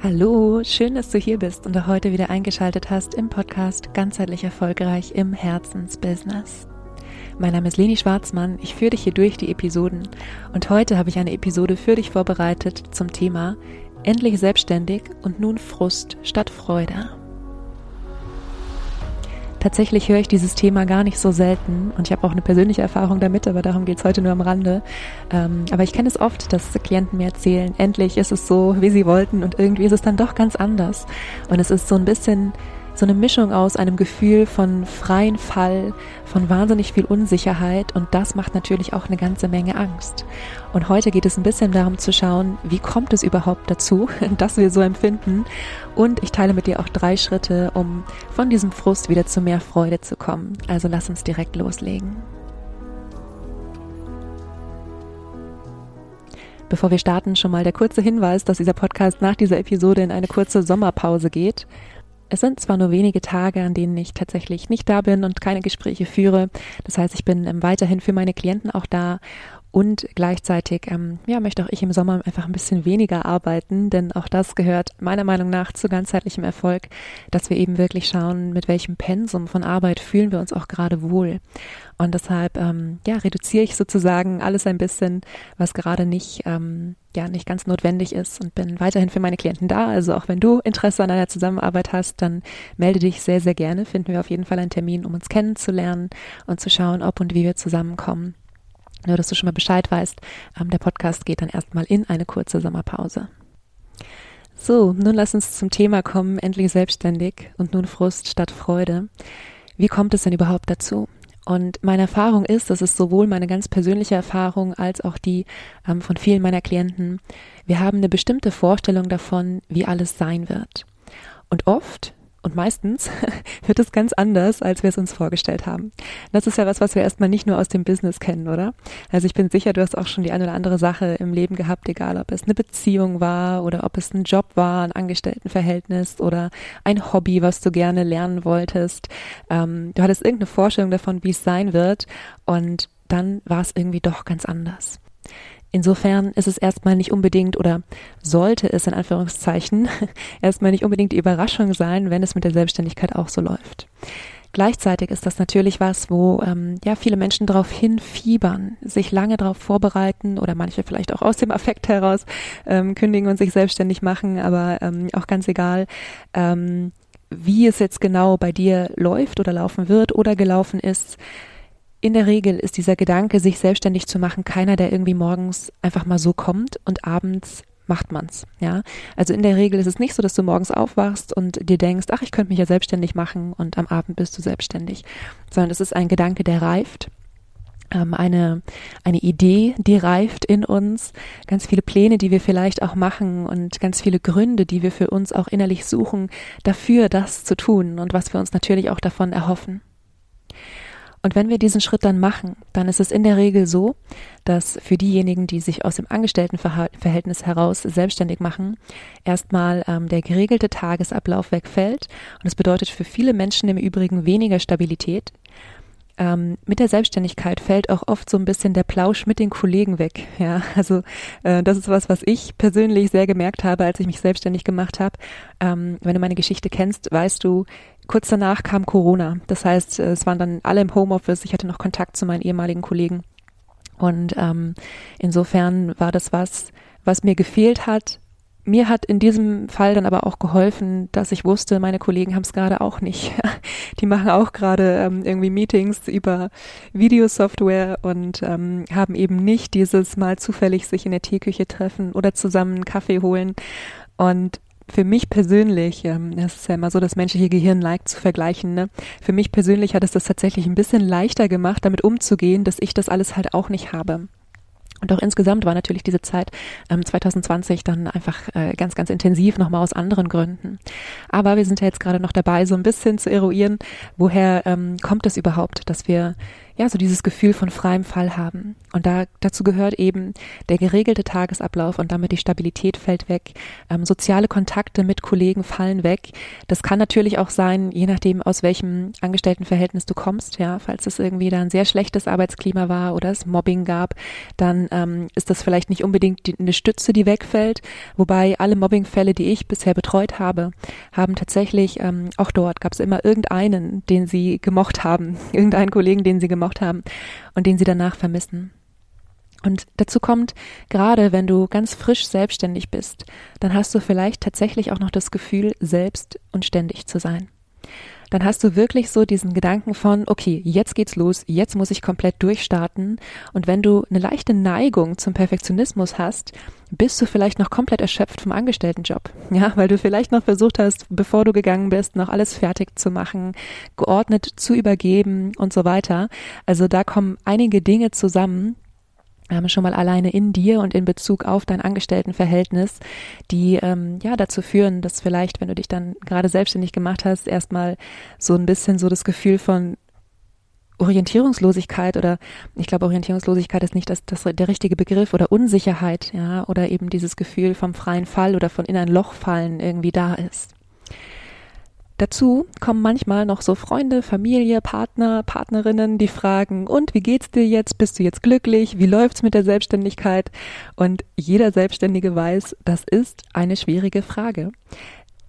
Hallo, schön, dass du hier bist und auch heute wieder eingeschaltet hast im Podcast Ganzheitlich Erfolgreich im Herzensbusiness. Mein Name ist Leni Schwarzmann, ich führe dich hier durch die Episoden und heute habe ich eine Episode für dich vorbereitet zum Thema Endlich selbstständig und nun Frust statt Freude. Tatsächlich höre ich dieses Thema gar nicht so selten und ich habe auch eine persönliche Erfahrung damit, aber darum geht es heute nur am Rande. Ähm, aber ich kenne es oft, dass Klienten mir erzählen, endlich ist es so, wie sie wollten und irgendwie ist es dann doch ganz anders. Und es ist so ein bisschen so eine Mischung aus einem Gefühl von freien Fall, von wahnsinnig viel Unsicherheit und das macht natürlich auch eine ganze Menge Angst. Und heute geht es ein bisschen darum zu schauen, wie kommt es überhaupt dazu, dass wir so empfinden und ich teile mit dir auch drei Schritte, um von diesem Frust wieder zu mehr Freude zu kommen. Also lass uns direkt loslegen. Bevor wir starten, schon mal der kurze Hinweis, dass dieser Podcast nach dieser Episode in eine kurze Sommerpause geht. Es sind zwar nur wenige Tage, an denen ich tatsächlich nicht da bin und keine Gespräche führe. Das heißt, ich bin ähm, weiterhin für meine Klienten auch da und gleichzeitig ähm, ja, möchte auch ich im Sommer einfach ein bisschen weniger arbeiten, denn auch das gehört meiner Meinung nach zu ganzheitlichem Erfolg, dass wir eben wirklich schauen, mit welchem Pensum von Arbeit fühlen wir uns auch gerade wohl. Und deshalb ähm, ja, reduziere ich sozusagen alles ein bisschen, was gerade nicht, ähm, ja, nicht ganz notwendig ist und bin weiterhin für meine Klienten da. Also auch wenn du Interesse an einer Zusammenarbeit hast, dann melde dich sehr, sehr gerne. Finden wir auf jeden Fall einen Termin, um uns kennenzulernen und zu schauen, ob und wie wir zusammenkommen. Nur, dass du schon mal Bescheid weißt, ähm, der Podcast geht dann erstmal in eine kurze Sommerpause. So, nun lass uns zum Thema kommen, endlich selbstständig und nun Frust statt Freude. Wie kommt es denn überhaupt dazu? Und meine Erfahrung ist, das ist sowohl meine ganz persönliche Erfahrung als auch die ähm, von vielen meiner Klienten, wir haben eine bestimmte Vorstellung davon, wie alles sein wird. Und oft und meistens wird es ganz anders, als wir es uns vorgestellt haben. Das ist ja was, was wir erstmal nicht nur aus dem Business kennen, oder? Also ich bin sicher, du hast auch schon die eine oder andere Sache im Leben gehabt, egal ob es eine Beziehung war oder ob es ein Job war, ein Angestelltenverhältnis oder ein Hobby, was du gerne lernen wolltest. Ähm, du hattest irgendeine Vorstellung davon, wie es sein wird und dann war es irgendwie doch ganz anders. Insofern ist es erstmal nicht unbedingt oder sollte es in Anführungszeichen erstmal nicht unbedingt die Überraschung sein, wenn es mit der Selbstständigkeit auch so läuft. Gleichzeitig ist das natürlich was, wo ähm, ja viele Menschen darauf hinfiebern, sich lange darauf vorbereiten oder manche vielleicht auch aus dem Affekt heraus ähm, kündigen und sich selbstständig machen, aber ähm, auch ganz egal, ähm, wie es jetzt genau bei dir läuft oder laufen wird oder gelaufen ist in der Regel ist dieser Gedanke, sich selbstständig zu machen, keiner, der irgendwie morgens einfach mal so kommt und abends macht man's, ja. Also in der Regel ist es nicht so, dass du morgens aufwachst und dir denkst, ach, ich könnte mich ja selbstständig machen und am Abend bist du selbstständig, sondern es ist ein Gedanke, der reift, ähm, eine, eine Idee, die reift in uns, ganz viele Pläne, die wir vielleicht auch machen und ganz viele Gründe, die wir für uns auch innerlich suchen, dafür das zu tun und was wir uns natürlich auch davon erhoffen. Und wenn wir diesen Schritt dann machen, dann ist es in der Regel so, dass für diejenigen, die sich aus dem Angestelltenverhältnis heraus selbstständig machen, erstmal ähm, der geregelte Tagesablauf wegfällt. Und das bedeutet für viele Menschen im Übrigen weniger Stabilität. Ähm, mit der Selbstständigkeit fällt auch oft so ein bisschen der Plausch mit den Kollegen weg. Ja, also äh, das ist was, was ich persönlich sehr gemerkt habe, als ich mich selbstständig gemacht habe. Ähm, wenn du meine Geschichte kennst, weißt du, Kurz danach kam Corona. Das heißt, es waren dann alle im Homeoffice. Ich hatte noch Kontakt zu meinen ehemaligen Kollegen. Und ähm, insofern war das was, was mir gefehlt hat. Mir hat in diesem Fall dann aber auch geholfen, dass ich wusste, meine Kollegen haben es gerade auch nicht. Die machen auch gerade ähm, irgendwie Meetings über Videosoftware und ähm, haben eben nicht dieses mal zufällig sich in der Teeküche treffen oder zusammen einen Kaffee holen. Und für mich persönlich, ähm, das ist ja immer so, das menschliche Gehirn neigt zu vergleichen, ne? Für mich persönlich hat es das tatsächlich ein bisschen leichter gemacht, damit umzugehen, dass ich das alles halt auch nicht habe. Und auch insgesamt war natürlich diese Zeit ähm, 2020 dann einfach äh, ganz, ganz intensiv, nochmal aus anderen Gründen. Aber wir sind ja jetzt gerade noch dabei, so ein bisschen zu eruieren, woher ähm, kommt es überhaupt, dass wir ja, so dieses Gefühl von freiem Fall haben. Und da, dazu gehört eben der geregelte Tagesablauf und damit die Stabilität fällt weg. Ähm, soziale Kontakte mit Kollegen fallen weg. Das kann natürlich auch sein, je nachdem, aus welchem Angestelltenverhältnis du kommst, ja, falls es irgendwie da ein sehr schlechtes Arbeitsklima war oder es Mobbing gab, dann ähm, ist das vielleicht nicht unbedingt die, eine Stütze, die wegfällt. Wobei alle Mobbingfälle, die ich bisher betreut habe, haben tatsächlich, ähm, auch dort gab es immer irgendeinen, den sie gemocht haben, irgendeinen Kollegen, den sie gemocht gebraucht haben und den sie danach vermissen. Und dazu kommt, gerade wenn du ganz frisch selbstständig bist, dann hast du vielleicht tatsächlich auch noch das Gefühl, selbst und ständig zu sein. Dann hast du wirklich so diesen Gedanken von, okay, jetzt geht's los, jetzt muss ich komplett durchstarten. Und wenn du eine leichte Neigung zum Perfektionismus hast, bist du vielleicht noch komplett erschöpft vom Angestelltenjob. Ja, weil du vielleicht noch versucht hast, bevor du gegangen bist, noch alles fertig zu machen, geordnet zu übergeben und so weiter. Also da kommen einige Dinge zusammen, schon mal alleine in dir und in Bezug auf dein Angestelltenverhältnis, die ähm, ja dazu führen, dass vielleicht, wenn du dich dann gerade selbstständig gemacht hast, erstmal so ein bisschen so das Gefühl von Orientierungslosigkeit oder ich glaube Orientierungslosigkeit ist nicht das, das der richtige Begriff oder Unsicherheit, ja, oder eben dieses Gefühl vom freien Fall oder von in ein Loch fallen irgendwie da ist. Dazu kommen manchmal noch so Freunde, Familie, Partner, Partnerinnen, die fragen, und wie geht's dir jetzt? Bist du jetzt glücklich? Wie läuft's mit der Selbstständigkeit? Und jeder Selbstständige weiß, das ist eine schwierige Frage.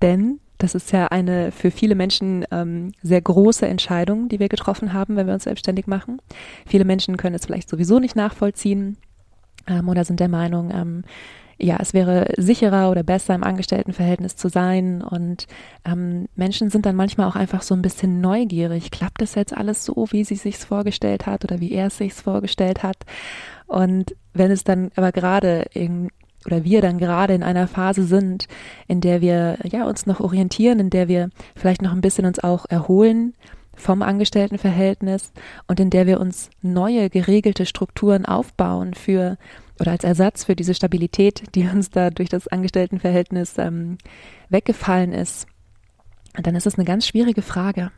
Denn das ist ja eine für viele Menschen ähm, sehr große Entscheidung, die wir getroffen haben, wenn wir uns selbstständig machen. Viele Menschen können es vielleicht sowieso nicht nachvollziehen ähm, oder sind der Meinung, ähm, ja, es wäre sicherer oder besser im Angestelltenverhältnis zu sein. Und ähm, Menschen sind dann manchmal auch einfach so ein bisschen neugierig. Klappt das jetzt alles so, wie sie sich's vorgestellt hat oder wie er es sich's vorgestellt hat? Und wenn es dann aber gerade in, oder wir dann gerade in einer Phase sind, in der wir ja uns noch orientieren, in der wir vielleicht noch ein bisschen uns auch erholen vom Angestelltenverhältnis und in der wir uns neue geregelte Strukturen aufbauen für oder als Ersatz für diese Stabilität, die uns da durch das Angestelltenverhältnis ähm, weggefallen ist, dann ist es eine ganz schwierige Frage.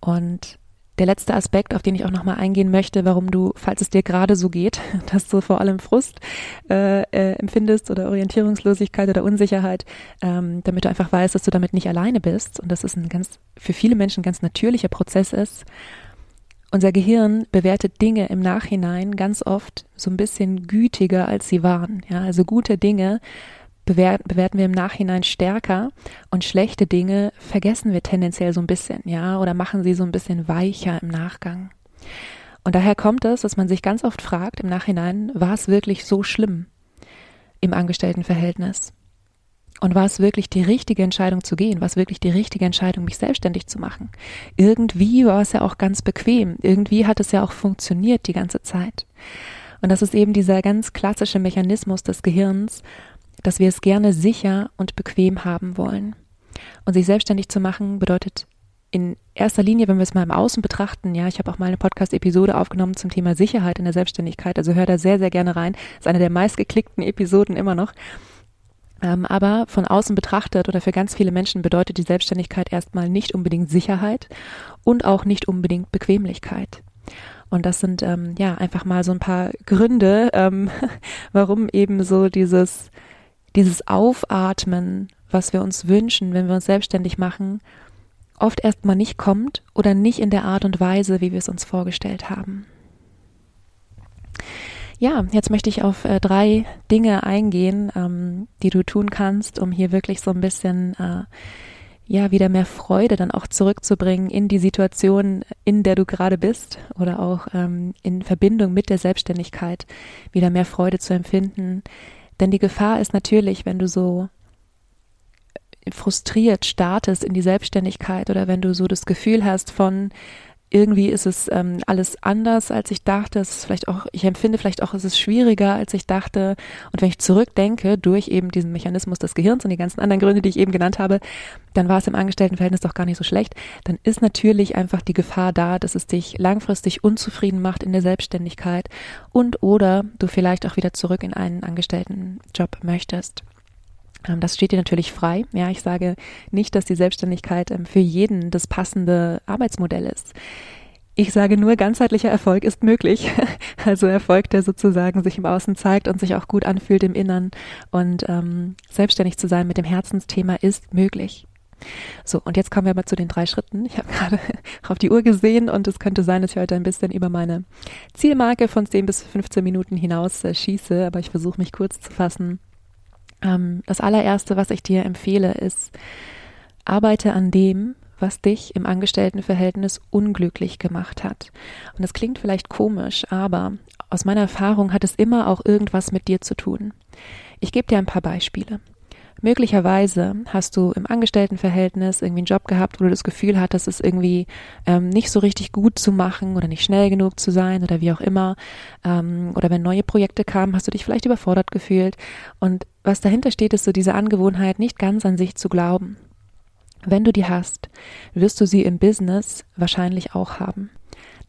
Und der letzte Aspekt, auf den ich auch nochmal eingehen möchte, warum du, falls es dir gerade so geht, dass du vor allem Frust äh, äh, empfindest oder Orientierungslosigkeit oder Unsicherheit, ähm, damit du einfach weißt, dass du damit nicht alleine bist und dass es ein ganz für viele Menschen ganz natürlicher Prozess ist. Unser Gehirn bewertet Dinge im Nachhinein ganz oft so ein bisschen gütiger, als sie waren. Ja, also gute Dinge bewerten wir im Nachhinein stärker und schlechte Dinge vergessen wir tendenziell so ein bisschen, ja, oder machen sie so ein bisschen weicher im Nachgang. Und daher kommt es, dass man sich ganz oft fragt im Nachhinein, war es wirklich so schlimm im Angestelltenverhältnis? Und war es wirklich die richtige Entscheidung zu gehen? War es wirklich die richtige Entscheidung, mich selbstständig zu machen? Irgendwie war es ja auch ganz bequem. Irgendwie hat es ja auch funktioniert die ganze Zeit. Und das ist eben dieser ganz klassische Mechanismus des Gehirns, dass wir es gerne sicher und bequem haben wollen. Und sich selbstständig zu machen bedeutet in erster Linie, wenn wir es mal im Außen betrachten, ja, ich habe auch mal eine Podcast-Episode aufgenommen zum Thema Sicherheit in der Selbstständigkeit, also hör da sehr, sehr gerne rein. Ist eine der meistgeklickten Episoden immer noch. Ähm, aber von außen betrachtet oder für ganz viele Menschen bedeutet die Selbstständigkeit erstmal nicht unbedingt Sicherheit und auch nicht unbedingt Bequemlichkeit. Und das sind ähm, ja einfach mal so ein paar Gründe, ähm, warum eben so dieses dieses Aufatmen, was wir uns wünschen, wenn wir uns selbstständig machen, oft erstmal nicht kommt oder nicht in der Art und Weise, wie wir es uns vorgestellt haben. Ja, jetzt möchte ich auf äh, drei Dinge eingehen, ähm, die du tun kannst, um hier wirklich so ein bisschen äh, ja wieder mehr Freude dann auch zurückzubringen in die Situation, in der du gerade bist oder auch ähm, in Verbindung mit der Selbstständigkeit wieder mehr Freude zu empfinden, denn die Gefahr ist natürlich, wenn du so frustriert startest in die Selbstständigkeit oder wenn du so das Gefühl hast von, irgendwie ist es ähm, alles anders, als ich dachte. Es ist vielleicht auch, ich empfinde vielleicht auch, es ist schwieriger, als ich dachte. Und wenn ich zurückdenke, durch eben diesen Mechanismus des Gehirns und die ganzen anderen Gründe, die ich eben genannt habe, dann war es im Angestelltenverhältnis doch gar nicht so schlecht. Dann ist natürlich einfach die Gefahr da, dass es dich langfristig unzufrieden macht in der Selbstständigkeit und oder du vielleicht auch wieder zurück in einen Angestelltenjob möchtest. Ähm, das steht dir natürlich frei. Ja, ich sage nicht, dass die Selbstständigkeit ähm, für jeden das passende Arbeitsmodell ist. Ich sage nur, ganzheitlicher Erfolg ist möglich. Also Erfolg, der sozusagen sich im Außen zeigt und sich auch gut anfühlt im Innern. Und ähm, selbstständig zu sein mit dem Herzensthema ist möglich. So, und jetzt kommen wir mal zu den drei Schritten. Ich habe gerade auf die Uhr gesehen und es könnte sein, dass ich heute ein bisschen über meine Zielmarke von 10 bis 15 Minuten hinaus äh, schieße, aber ich versuche mich kurz zu fassen. Ähm, das allererste, was ich dir empfehle, ist, arbeite an dem, was dich im Angestelltenverhältnis unglücklich gemacht hat. Und das klingt vielleicht komisch, aber aus meiner Erfahrung hat es immer auch irgendwas mit dir zu tun. Ich gebe dir ein paar Beispiele. Möglicherweise hast du im Angestelltenverhältnis irgendwie einen Job gehabt, wo du das Gefühl hattest, es irgendwie ähm, nicht so richtig gut zu machen oder nicht schnell genug zu sein oder wie auch immer. Ähm, oder wenn neue Projekte kamen, hast du dich vielleicht überfordert gefühlt. Und was dahinter steht, ist so diese Angewohnheit, nicht ganz an sich zu glauben. Wenn du die hast, wirst du sie im Business wahrscheinlich auch haben.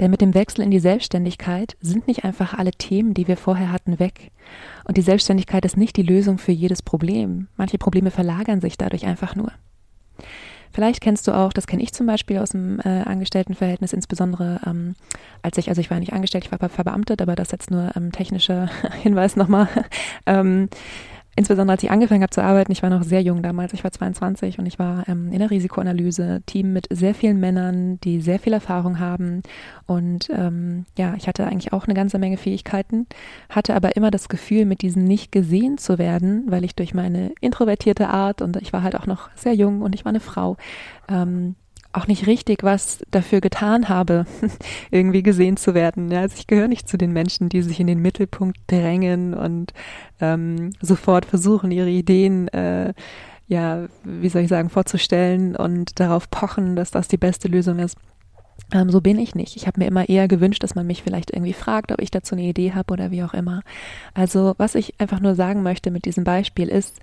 Denn mit dem Wechsel in die Selbstständigkeit sind nicht einfach alle Themen, die wir vorher hatten, weg. Und die Selbstständigkeit ist nicht die Lösung für jedes Problem. Manche Probleme verlagern sich dadurch einfach nur. Vielleicht kennst du auch, das kenne ich zum Beispiel aus dem äh, Angestelltenverhältnis, insbesondere ähm, als ich, also ich war nicht angestellt, ich war verbeamtet, aber das jetzt nur ähm, technischer Hinweis nochmal. ähm, insbesondere als ich angefangen habe zu arbeiten, ich war noch sehr jung damals, ich war 22 und ich war ähm, in der Risikoanalyse, Team mit sehr vielen Männern, die sehr viel Erfahrung haben und ähm, ja, ich hatte eigentlich auch eine ganze Menge Fähigkeiten, hatte aber immer das Gefühl, mit diesen nicht gesehen zu werden, weil ich durch meine introvertierte Art und ich war halt auch noch sehr jung und ich war eine Frau, ähm, auch nicht richtig was dafür getan habe, irgendwie gesehen zu werden. Ja, also ich gehöre nicht zu den Menschen, die sich in den Mittelpunkt drängen und ähm, sofort versuchen, ihre Ideen, äh, ja, wie soll ich sagen, vorzustellen und darauf pochen, dass das die beste Lösung ist. Ähm, so bin ich nicht. Ich habe mir immer eher gewünscht, dass man mich vielleicht irgendwie fragt, ob ich dazu eine Idee habe oder wie auch immer. Also was ich einfach nur sagen möchte mit diesem Beispiel ist,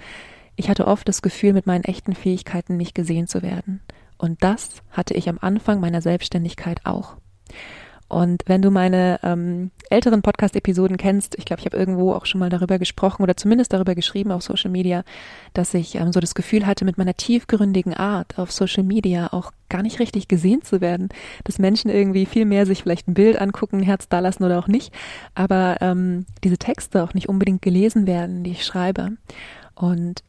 ich hatte oft das Gefühl, mit meinen echten Fähigkeiten nicht gesehen zu werden. Und das hatte ich am Anfang meiner Selbstständigkeit auch. Und wenn du meine ähm, älteren Podcast-Episoden kennst, ich glaube, ich habe irgendwo auch schon mal darüber gesprochen oder zumindest darüber geschrieben auf Social Media, dass ich ähm, so das Gefühl hatte, mit meiner tiefgründigen Art auf Social Media auch gar nicht richtig gesehen zu werden, dass Menschen irgendwie viel mehr sich vielleicht ein Bild angucken, ein Herz dalassen oder auch nicht, aber ähm, diese Texte auch nicht unbedingt gelesen werden, die ich schreibe. Und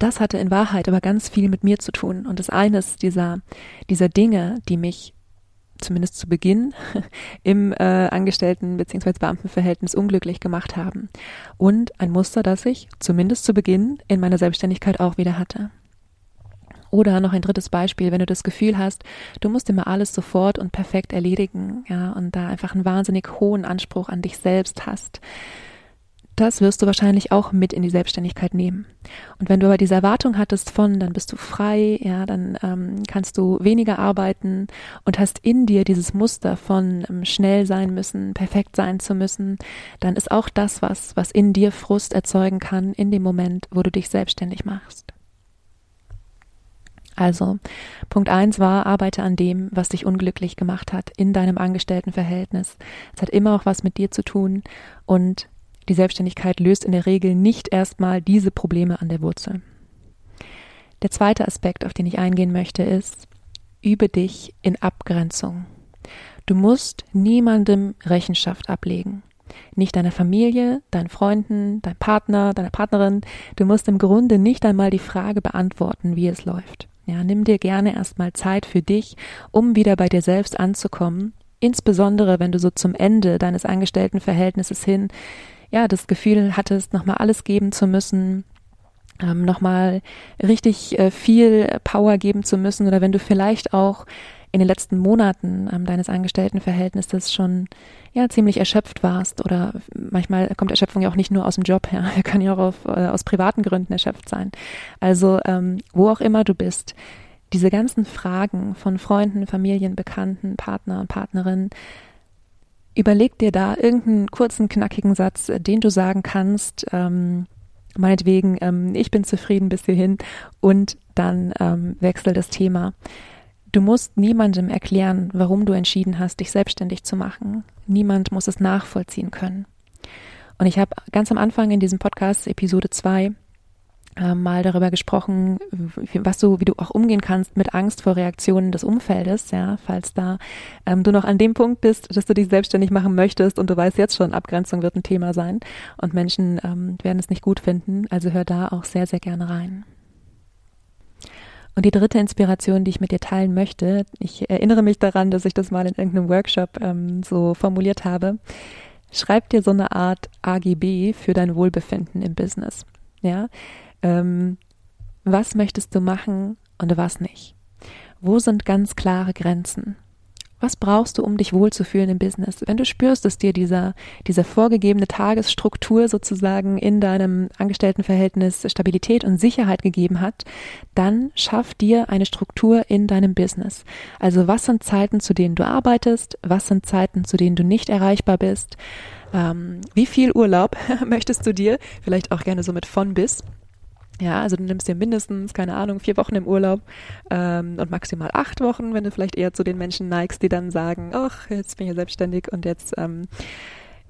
das hatte in Wahrheit aber ganz viel mit mir zu tun. Und das eine ist dieser, dieser Dinge, die mich zumindest zu Beginn im äh, Angestellten- bzw. Beamtenverhältnis unglücklich gemacht haben. Und ein Muster, das ich zumindest zu Beginn in meiner Selbstständigkeit auch wieder hatte. Oder noch ein drittes Beispiel, wenn du das Gefühl hast, du musst immer alles sofort und perfekt erledigen, ja, und da einfach einen wahnsinnig hohen Anspruch an dich selbst hast, das wirst du wahrscheinlich auch mit in die Selbstständigkeit nehmen. Und wenn du aber diese Erwartung hattest von, dann bist du frei, ja, dann ähm, kannst du weniger arbeiten und hast in dir dieses Muster von ähm, schnell sein müssen, perfekt sein zu müssen, dann ist auch das was, was in dir Frust erzeugen kann in dem Moment, wo du dich selbstständig machst. Also, Punkt eins war, arbeite an dem, was dich unglücklich gemacht hat in deinem Angestelltenverhältnis. Es hat immer auch was mit dir zu tun und die Selbstständigkeit löst in der Regel nicht erstmal diese Probleme an der Wurzel. Der zweite Aspekt, auf den ich eingehen möchte, ist, übe dich in Abgrenzung. Du musst niemandem Rechenschaft ablegen. Nicht deiner Familie, deinen Freunden, deinem Partner, deiner Partnerin. Du musst im Grunde nicht einmal die Frage beantworten, wie es läuft. Ja, nimm dir gerne erstmal Zeit für dich, um wieder bei dir selbst anzukommen. Insbesondere, wenn du so zum Ende deines Angestelltenverhältnisses hin ja, das Gefühl hattest, nochmal alles geben zu müssen, ähm, nochmal richtig äh, viel Power geben zu müssen oder wenn du vielleicht auch in den letzten Monaten ähm, deines Angestelltenverhältnisses schon ja ziemlich erschöpft warst oder manchmal kommt Erschöpfung ja auch nicht nur aus dem Job her, wir können ja auch auf, äh, aus privaten Gründen erschöpft sein. Also ähm, wo auch immer du bist, diese ganzen Fragen von Freunden, Familien, Bekannten, Partner und Partnerinnen, Überleg dir da irgendeinen kurzen, knackigen Satz, äh, den du sagen kannst. Ähm, meinetwegen, ähm, ich bin zufrieden bis hierhin und dann ähm, wechsel das Thema. Du musst niemandem erklären, warum du entschieden hast, dich selbstständig zu machen. Niemand muss es nachvollziehen können. Und ich habe ganz am Anfang in diesem Podcast, Episode 2, äh, mal darüber gesprochen, was du, wie du auch umgehen kannst mit Angst vor Reaktionen des Umfeldes, ja, falls da ähm, du noch an dem Punkt bist, dass du dich selbstständig machen möchtest und du weißt jetzt schon, Abgrenzung wird ein Thema sein und Menschen ähm, werden es nicht gut finden. Also hör da auch sehr, sehr gerne rein. Und die dritte Inspiration, die ich mit dir teilen möchte, ich erinnere mich daran, dass ich das mal in irgendeinem Workshop ähm, so formuliert habe. Schreib dir so eine Art AGB für dein Wohlbefinden im Business. Ja, ähm, was möchtest du machen und was nicht? Wo sind ganz klare Grenzen? Was brauchst du, um dich wohlzufühlen im Business? Wenn du spürst, dass dir dieser, dieser vorgegebene Tagesstruktur sozusagen in deinem Angestelltenverhältnis Stabilität und Sicherheit gegeben hat, dann schaff dir eine Struktur in deinem Business. Also was sind Zeiten, zu denen du arbeitest? Was sind Zeiten, zu denen du nicht erreichbar bist? Ähm, wie viel Urlaub möchtest du dir? Vielleicht auch gerne so mit von bis. Ja, also du nimmst dir mindestens, keine Ahnung, vier Wochen im Urlaub ähm, und maximal acht Wochen, wenn du vielleicht eher zu den Menschen neigst, die dann sagen, ach, jetzt bin ich ja selbstständig und jetzt ähm,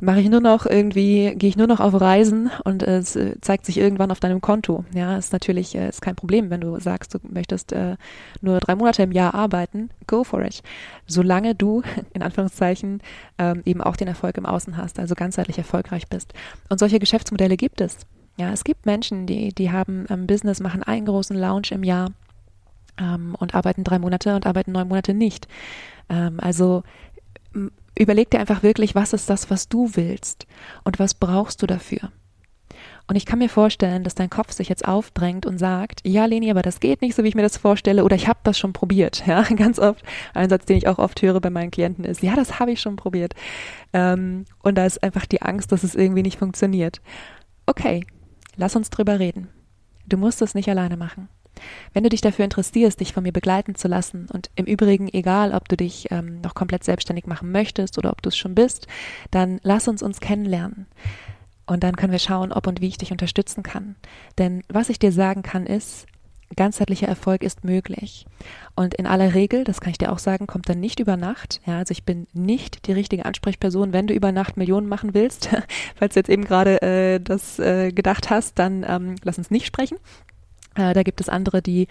mache ich nur noch irgendwie, gehe ich nur noch auf Reisen und es äh, zeigt sich irgendwann auf deinem Konto. Ja, ist natürlich äh, ist kein Problem, wenn du sagst, du möchtest äh, nur drei Monate im Jahr arbeiten, go for it. Solange du in Anführungszeichen ähm, eben auch den Erfolg im Außen hast, also ganzheitlich erfolgreich bist. Und solche Geschäftsmodelle gibt es. Ja, es gibt Menschen, die, die haben ähm, Business, machen einen großen Lounge im Jahr ähm, und arbeiten drei Monate und arbeiten neun Monate nicht. Ähm, also überleg dir einfach wirklich, was ist das, was du willst und was brauchst du dafür. Und ich kann mir vorstellen, dass dein Kopf sich jetzt aufdrängt und sagt, ja, Leni, aber das geht nicht so, wie ich mir das vorstelle, oder ich habe das schon probiert. Ja, ganz oft, ein Satz, den ich auch oft höre bei meinen Klienten ist, ja, das habe ich schon probiert. Ähm, und da ist einfach die Angst, dass es irgendwie nicht funktioniert. Okay, Lass uns drüber reden. Du musst es nicht alleine machen. Wenn du dich dafür interessierst, dich von mir begleiten zu lassen, und im Übrigen egal, ob du dich ähm, noch komplett selbstständig machen möchtest oder ob du es schon bist, dann lass uns uns kennenlernen. Und dann können wir schauen, ob und wie ich dich unterstützen kann. Denn was ich dir sagen kann, ist, ganzheitlicher Erfolg ist möglich. Und in aller Regel, das kann ich dir auch sagen, kommt dann nicht über Nacht. Ja, also ich bin nicht die richtige Ansprechperson, wenn du über Nacht Millionen machen willst. Falls du jetzt eben gerade äh, das äh, gedacht hast, dann ähm, lass uns nicht sprechen. Äh, da gibt es andere, die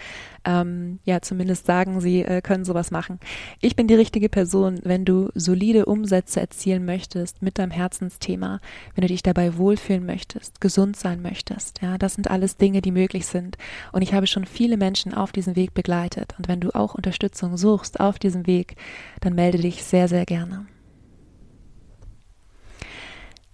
ähm, ja zumindest sagen, sie äh, können sowas machen. Ich bin die richtige Person, wenn du solide Umsätze erzielen möchtest mit deinem Herzensthema, wenn du dich dabei wohlfühlen möchtest, gesund sein möchtest. Ja, das sind alles Dinge, die möglich sind. Und ich habe schon viele Menschen auf diesem Weg begleitet. Und wenn du auch Unterstützung suchst auf diesem Weg, dann melde dich sehr, sehr gerne.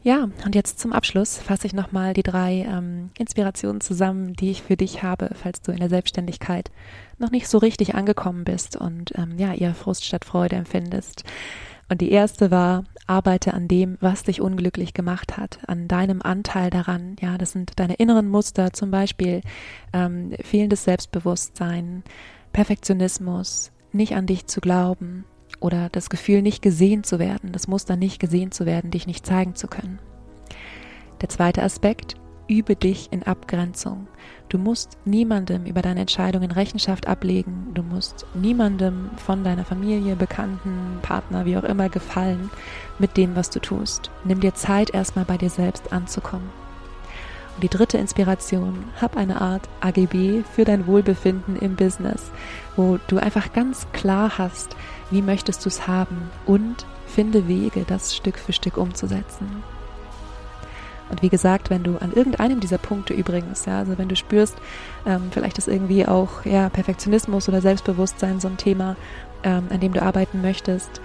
Ja, und jetzt zum Abschluss fasse ich nochmal die drei ähm, Inspirationen zusammen, die ich für dich habe, falls du in der Selbstständigkeit noch nicht so richtig angekommen bist und ähm, ja, eher Frust statt Freude empfindest. Und die erste war, arbeite an dem, was dich unglücklich gemacht hat, an deinem Anteil daran. Ja, das sind deine inneren Muster, zum Beispiel ähm, fehlendes Selbstbewusstsein, Perfektionismus, nicht an dich zu glauben, oder das Gefühl, nicht gesehen zu werden, das Muster nicht gesehen zu werden, dich nicht zeigen zu können. Der zweite Aspekt, übe dich in Abgrenzung. Du musst niemandem über deine Entscheidungen Rechenschaft ablegen. Du musst niemandem von deiner Familie, Bekannten, Partner, wie auch immer gefallen mit dem, was du tust. Nimm dir Zeit, erstmal bei dir selbst anzukommen. Und die dritte Inspiration, hab eine Art AGB für dein Wohlbefinden im Business, wo du einfach ganz klar hast, wie möchtest du es haben und finde Wege, das Stück für Stück umzusetzen. Und wie gesagt, wenn du an irgendeinem dieser Punkte übrigens, ja, also wenn du spürst, ähm, vielleicht ist irgendwie auch ja, Perfektionismus oder Selbstbewusstsein so ein Thema, ähm, an dem du arbeiten möchtest,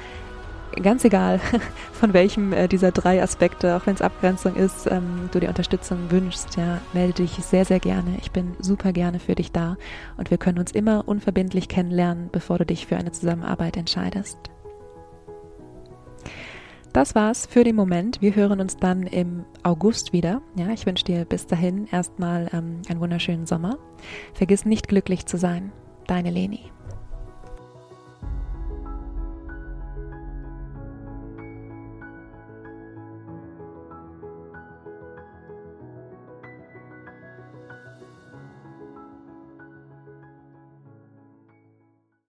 ganz egal von welchem äh, dieser drei Aspekte, auch wenn es Abgrenzung ist, ähm, du dir Unterstützung wünschst, ja, melde dich sehr, sehr gerne. Ich bin super gerne für dich da und wir können uns immer unverbindlich kennenlernen, bevor du dich für eine Zusammenarbeit entscheidest. Das war's für den Moment. Wir hören uns dann im August wieder. Ja, ich wünsche dir bis dahin erstmal ähm, einen wunderschönen Sommer. Vergiss nicht glücklich zu sein. Deine Leni.